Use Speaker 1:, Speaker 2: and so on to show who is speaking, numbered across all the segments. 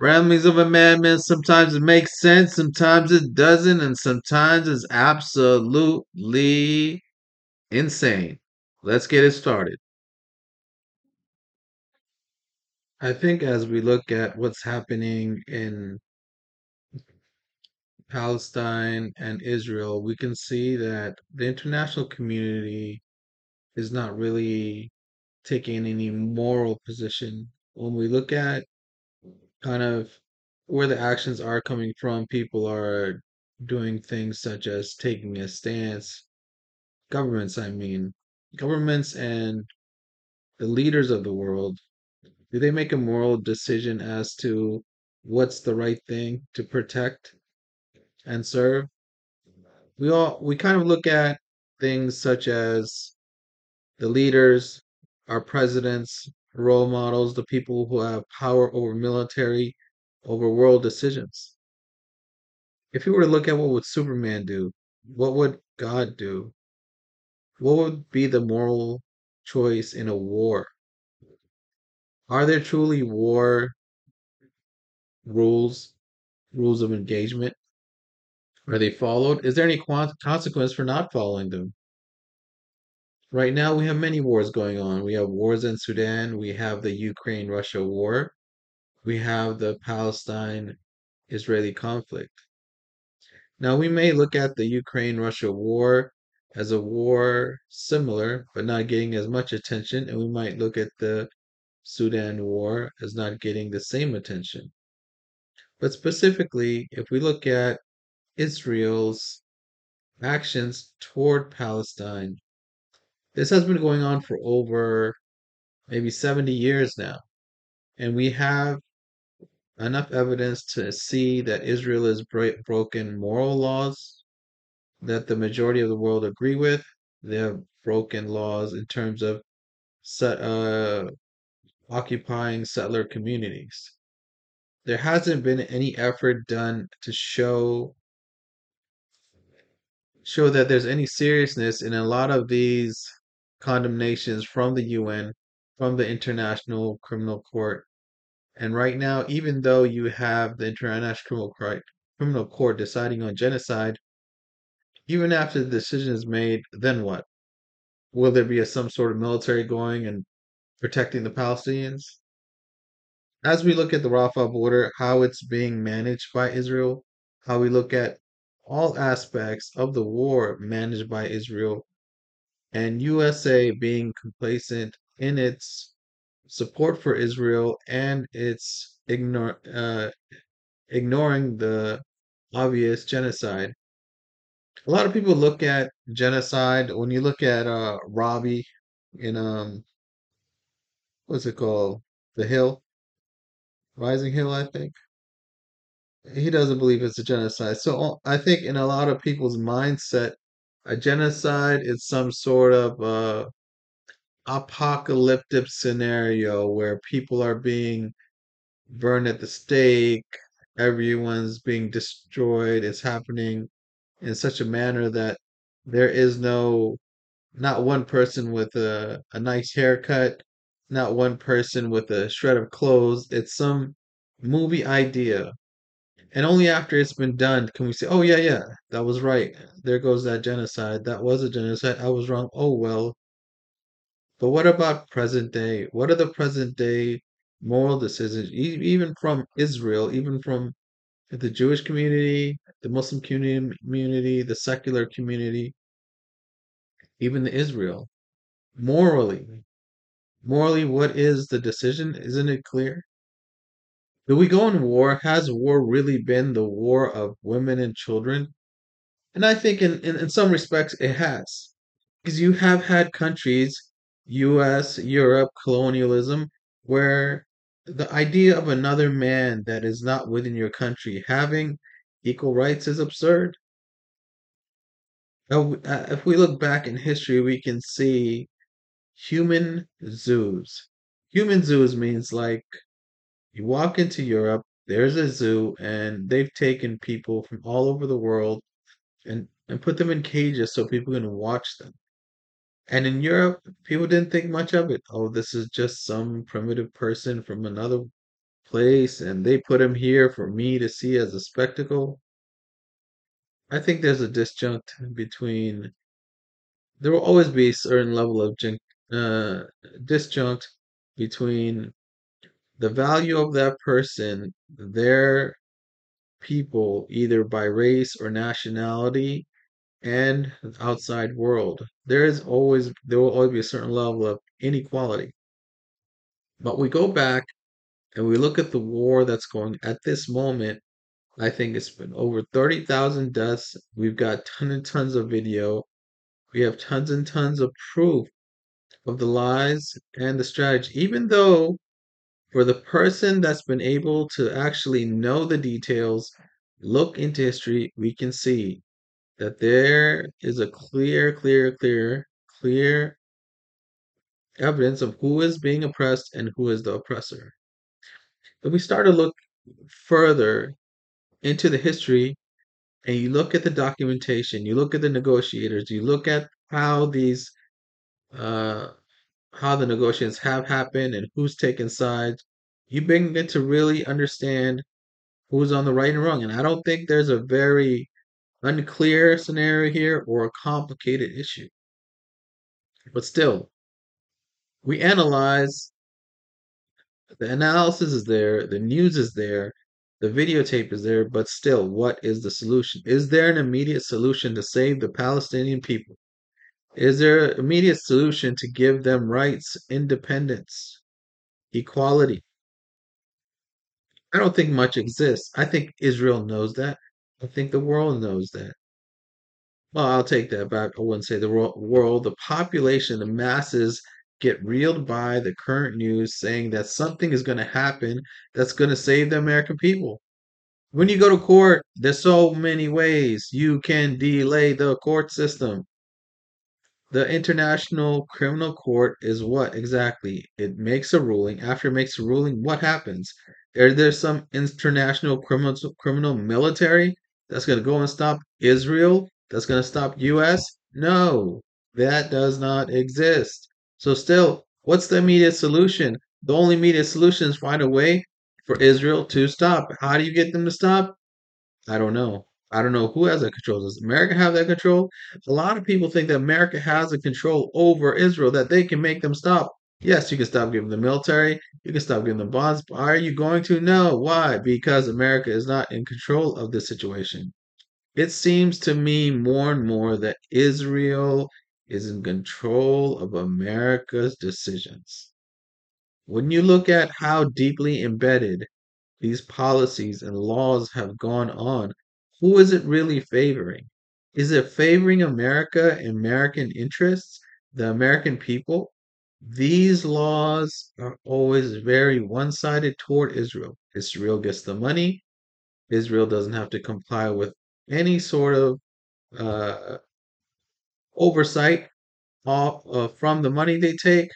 Speaker 1: Ramblings of a madman. Sometimes it makes sense, sometimes it doesn't, and sometimes it's absolutely insane. Let's get it started. I think as we look at what's happening in Palestine and Israel, we can see that the international community is not really taking any moral position. When we look at kind of where the actions are coming from, people are doing things such as taking a stance. Governments, I mean, governments and the leaders of the world, do they make a moral decision as to what's the right thing to protect and serve? We all we kind of look at things such as the leaders, our presidents, role models, the people who have power over military, over world decisions. If you were to look at what would Superman do, what would God do? What would be the moral choice in a war? Are there truly war rules, rules of engagement? Are they followed? Is there any consequence for not following them? Right now, we have many wars going on. We have wars in Sudan. We have the Ukraine Russia war. We have the Palestine Israeli conflict. Now, we may look at the Ukraine Russia war as a war similar, but not getting as much attention, and we might look at the Sudan war as not getting the same attention. But specifically, if we look at Israel's actions toward Palestine, this has been going on for over maybe 70 years now. And we have enough evidence to see that Israel has bro- broken moral laws that the majority of the world agree with. They have broken laws in terms of uh, occupying settler communities. There hasn't been any effort done to show show that there's any seriousness in a lot of these condemnations from the UN, from the International Criminal Court. And right now, even though you have the International Criminal Court deciding on genocide, even after the decision is made, then what? Will there be a, some sort of military going and protecting the Palestinians? As we look at the Rafah border, how it's being managed by Israel, how we look at all aspects of the war managed by Israel, and USA being complacent in its support for Israel and its ignore, uh, ignoring the obvious genocide. A lot of people look at genocide when you look at uh, Robbie in um what's it called? The Hill, Rising Hill, I think. He doesn't believe it's a genocide. So I think in a lot of people's mindset, a genocide is some sort of uh, apocalyptic scenario where people are being burned at the stake, everyone's being destroyed. It's happening in such a manner that there is no, not one person with a, a nice haircut, not one person with a shred of clothes. It's some movie idea. And only after it's been done can we say, oh, yeah, yeah, that was right. There goes that genocide. That was a genocide. I was wrong. Oh, well. But what about present day? What are the present day moral decisions, even from Israel, even from the Jewish community, the Muslim community, the secular community, even the Israel? Morally, morally, what is the decision? Isn't it clear? Do we go in war? Has war really been the war of women and children? And I think in, in, in some respects it has. Because you have had countries, US, Europe, colonialism, where the idea of another man that is not within your country having equal rights is absurd. Uh, If we look back in history, we can see human zoos. Human zoos means like you walk into Europe, there's a zoo, and they've taken people from all over the world and, and put them in cages so people can watch them. And in Europe, people didn't think much of it. Oh, this is just some primitive person from another place and they put him here for me to see as a spectacle. I think there's a disjunct between there will always be a certain level of uh, disjunct between the value of that person, their people, either by race or nationality, and outside world. There is always there will always be a certain level of inequality. But we go back and we look at the war that's going at this moment. I think it's been over 30,000 deaths. We've got tons and tons of video. We have tons and tons of proof of the lies and the strategy. Even though for the person that's been able to actually know the details, look into history, we can see that there is a clear, clear, clear, clear evidence of who is being oppressed and who is the oppressor. If we start to look further into the history and you look at the documentation, you look at the negotiators, you look at how these uh, how the negotiations have happened and who's taken sides, you begin to really understand who's on the right and wrong. And I don't think there's a very unclear scenario here or a complicated issue. But still, we analyze, the analysis is there, the news is there, the videotape is there, but still, what is the solution? Is there an immediate solution to save the Palestinian people? Is there an immediate solution to give them rights, independence, equality? I don't think much exists. I think Israel knows that. I think the world knows that. Well, I'll take that back. I wouldn't say the world, the population, the masses get reeled by the current news saying that something is going to happen that's going to save the American people. When you go to court, there's so many ways you can delay the court system. The International Criminal Court is what exactly? It makes a ruling. After it makes a ruling, what happens? Are there some international criminal criminal military that's going to go and stop Israel? That's going to stop US? No, that does not exist. So still, what's the immediate solution? The only immediate solution is find a way for Israel to stop. How do you get them to stop? I don't know. I don't know who has that control. Does America have that control? A lot of people think that America has a control over Israel, that they can make them stop. Yes, you can stop giving the military, you can stop giving them bonds. Are you going to? No. Why? Because America is not in control of this situation. It seems to me more and more that Israel is in control of America's decisions. When you look at how deeply embedded these policies and laws have gone on, who is it really favoring? Is it favoring America and American interests, the American people? These laws are always very one sided toward Israel. Israel gets the money. Israel doesn't have to comply with any sort of uh, oversight off, uh, from the money they take,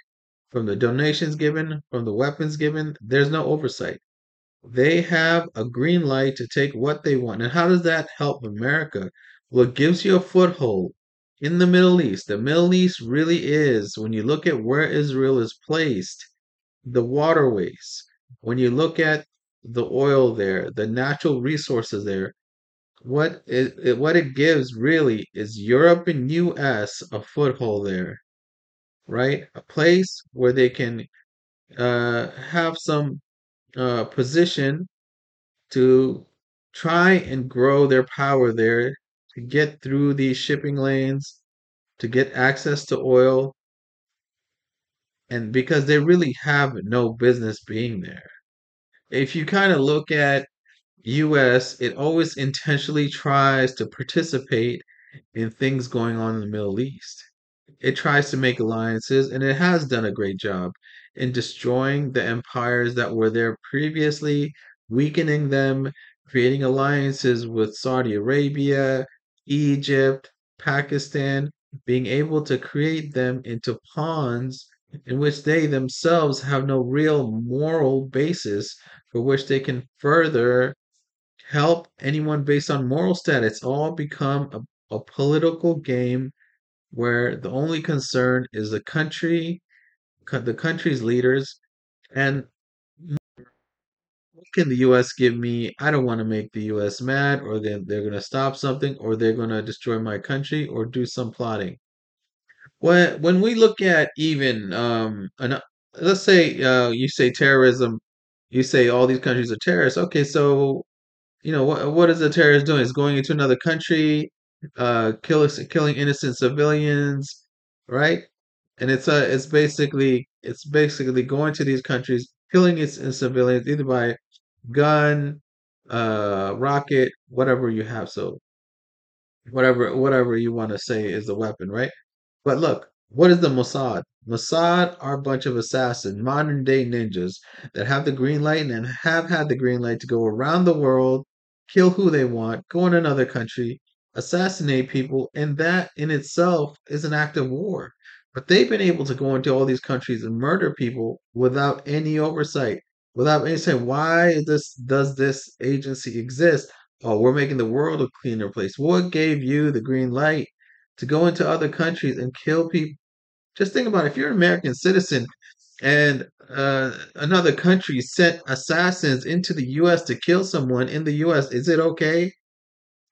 Speaker 1: from the donations given, from the weapons given. There's no oversight. They have a green light to take what they want. And how does that help America? Well, it gives you a foothold in the Middle East. The Middle East really is, when you look at where Israel is placed, the waterways, when you look at the oil there, the natural resources there, what it, what it gives really is Europe and US a foothold there, right? A place where they can uh, have some uh, position to try and grow their power there to get through these shipping lanes, to get access to oil, and because they really have no business being there. If you kind of look at US, it always intentionally tries to participate in things going on in the Middle East. It tries to make alliances, and it has done a great job in destroying the empires that were there previously, weakening them, creating alliances with Saudi Arabia, Egypt, Pakistan, being able to create them into pawns in which they themselves have no real moral basis for which they can further help anyone based on moral status. All become a, a political game where the only concern is the country, the country's leaders, and what can the US give me? I don't want to make the US mad, or then they're going to stop something, or they're going to destroy my country, or do some plotting. When when we look at even um, an, let's say uh, you say terrorism, you say all these countries are terrorists. Okay, so you know what what is a terrorist doing? It's going into another country, uh, killing killing innocent civilians, right? And it's uh it's basically it's basically going to these countries, killing its, its civilians either by gun, uh, rocket, whatever you have. So whatever whatever you want to say is the weapon, right? But look, what is the Mossad? Mossad are a bunch of assassins, modern day ninjas that have the green light and have had the green light to go around the world, kill who they want, go in another country, assassinate people, and that in itself is an act of war. But they've been able to go into all these countries and murder people without any oversight, without any saying, why this does this agency exist? Oh, we're making the world a cleaner place. What gave you the green light to go into other countries and kill people? Just think about it. If you're an American citizen and uh, another country sent assassins into the U.S. to kill someone in the U.S., is it okay?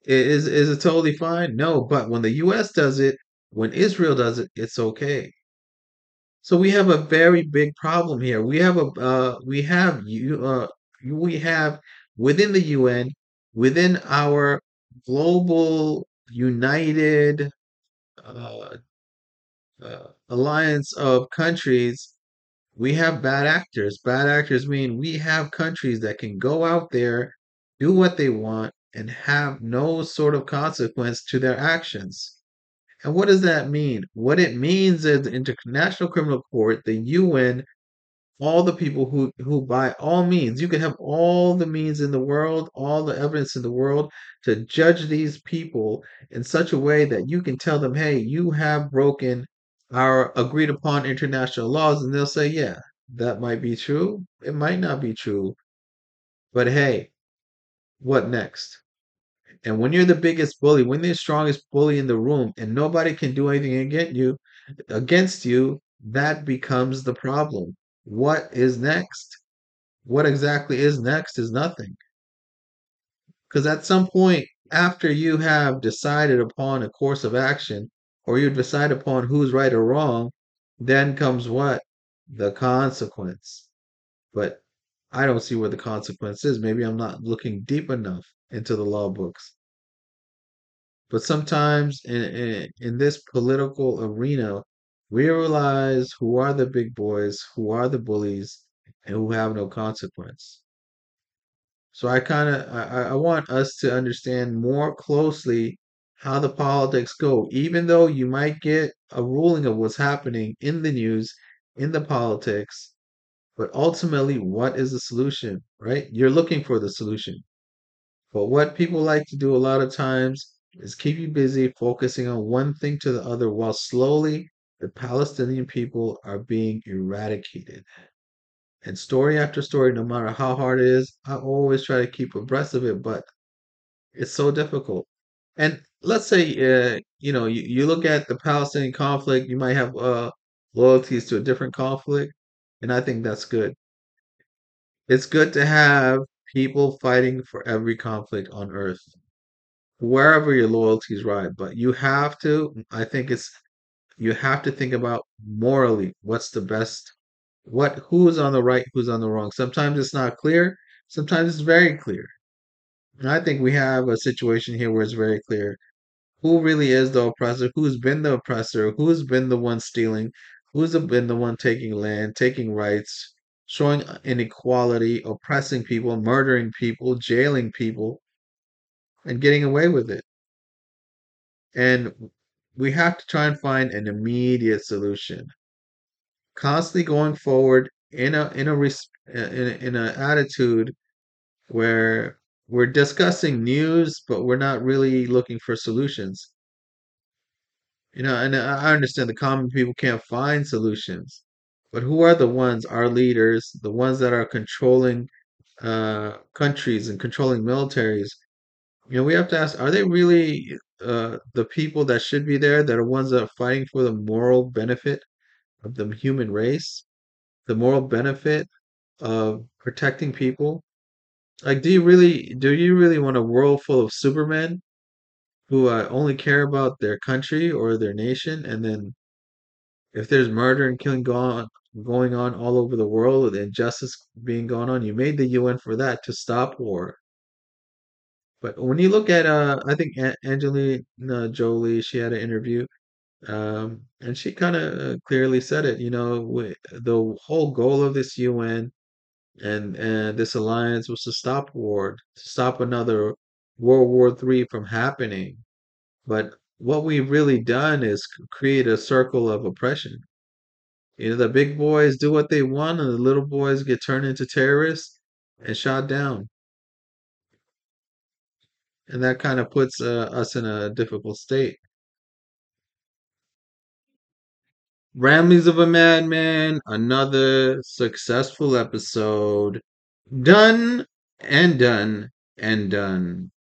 Speaker 1: Is is it totally fine? No, but when the U.S. does it, when Israel does it, it's okay. So we have a very big problem here. We have a uh, we have you uh, we have within the UN, within our global united uh, uh, alliance of countries, we have bad actors. Bad actors mean we have countries that can go out there, do what they want, and have no sort of consequence to their actions. And what does that mean? What it means is the International Criminal Court, the UN, all the people who who by all means you can have all the means in the world all the evidence in the world to judge these people in such a way that you can tell them hey you have broken our agreed upon international laws and they'll say yeah that might be true. It might not be true. But hey what next and when you're the biggest bully when the strongest bully in the room and nobody can do anything against you against you that becomes the problem what is next what exactly is next is nothing. Because at some point, after you have decided upon a course of action, or you decide upon who's right or wrong, then comes what? The consequence. But I don't see where the consequence is. Maybe I'm not looking deep enough into the law books. But sometimes in, in, in this political arena, we realize who are the big boys, who are the bullies, and who have no consequence. So I kind of I, I want us to understand more closely how the politics go, even though you might get a ruling of what's happening in the news, in the politics, but ultimately, what is the solution, right? You're looking for the solution. But what people like to do a lot of times is keep you busy focusing on one thing to the other while slowly the Palestinian people are being eradicated. And story after story, no matter how hard it is, I always try to keep abreast of it, but it's so difficult. And let's say, uh, you know, you, you look at the Palestinian conflict, you might have uh, loyalties to a different conflict, and I think that's good. It's good to have people fighting for every conflict on earth, wherever your loyalties ride. But you have to, I think it's, you have to think about morally what's the best what who's on the right, who's on the wrong. Sometimes it's not clear, sometimes it's very clear. And I think we have a situation here where it's very clear who really is the oppressor, who's been the oppressor, who's been the one stealing, who's been the one taking land, taking rights, showing inequality, oppressing people, murdering people, jailing people, and getting away with it. And we have to try and find an immediate solution. Constantly going forward in a in a uh, in a, in a attitude where we're discussing news, but we're not really looking for solutions. You know, and I understand the common people can't find solutions, but who are the ones, our leaders, the ones that are controlling uh, countries and controlling militaries? You know, we have to ask, are they really uh, the people that should be there that are ones that are fighting for the moral benefit of the human race, the moral benefit of protecting people? Like, do you really do you really want a world full of Supermen who uh, only care about their country or their nation, and then if there's murder and killing going going on all over the world, and injustice being going on, you made the UN for that to stop war. But when you look at, uh, I think Angelina Jolie, she had an interview, um, and she kind of clearly said it. You know, the whole goal of this UN and and this alliance was to stop war, to stop another World War Three from happening. But what we've really done is create a circle of oppression. You know, the big boys do what they want, and the little boys get turned into terrorists and shot down. And that kind of puts uh, us in a difficult state. Ramblings of a Madman, another successful episode. Done and done and done.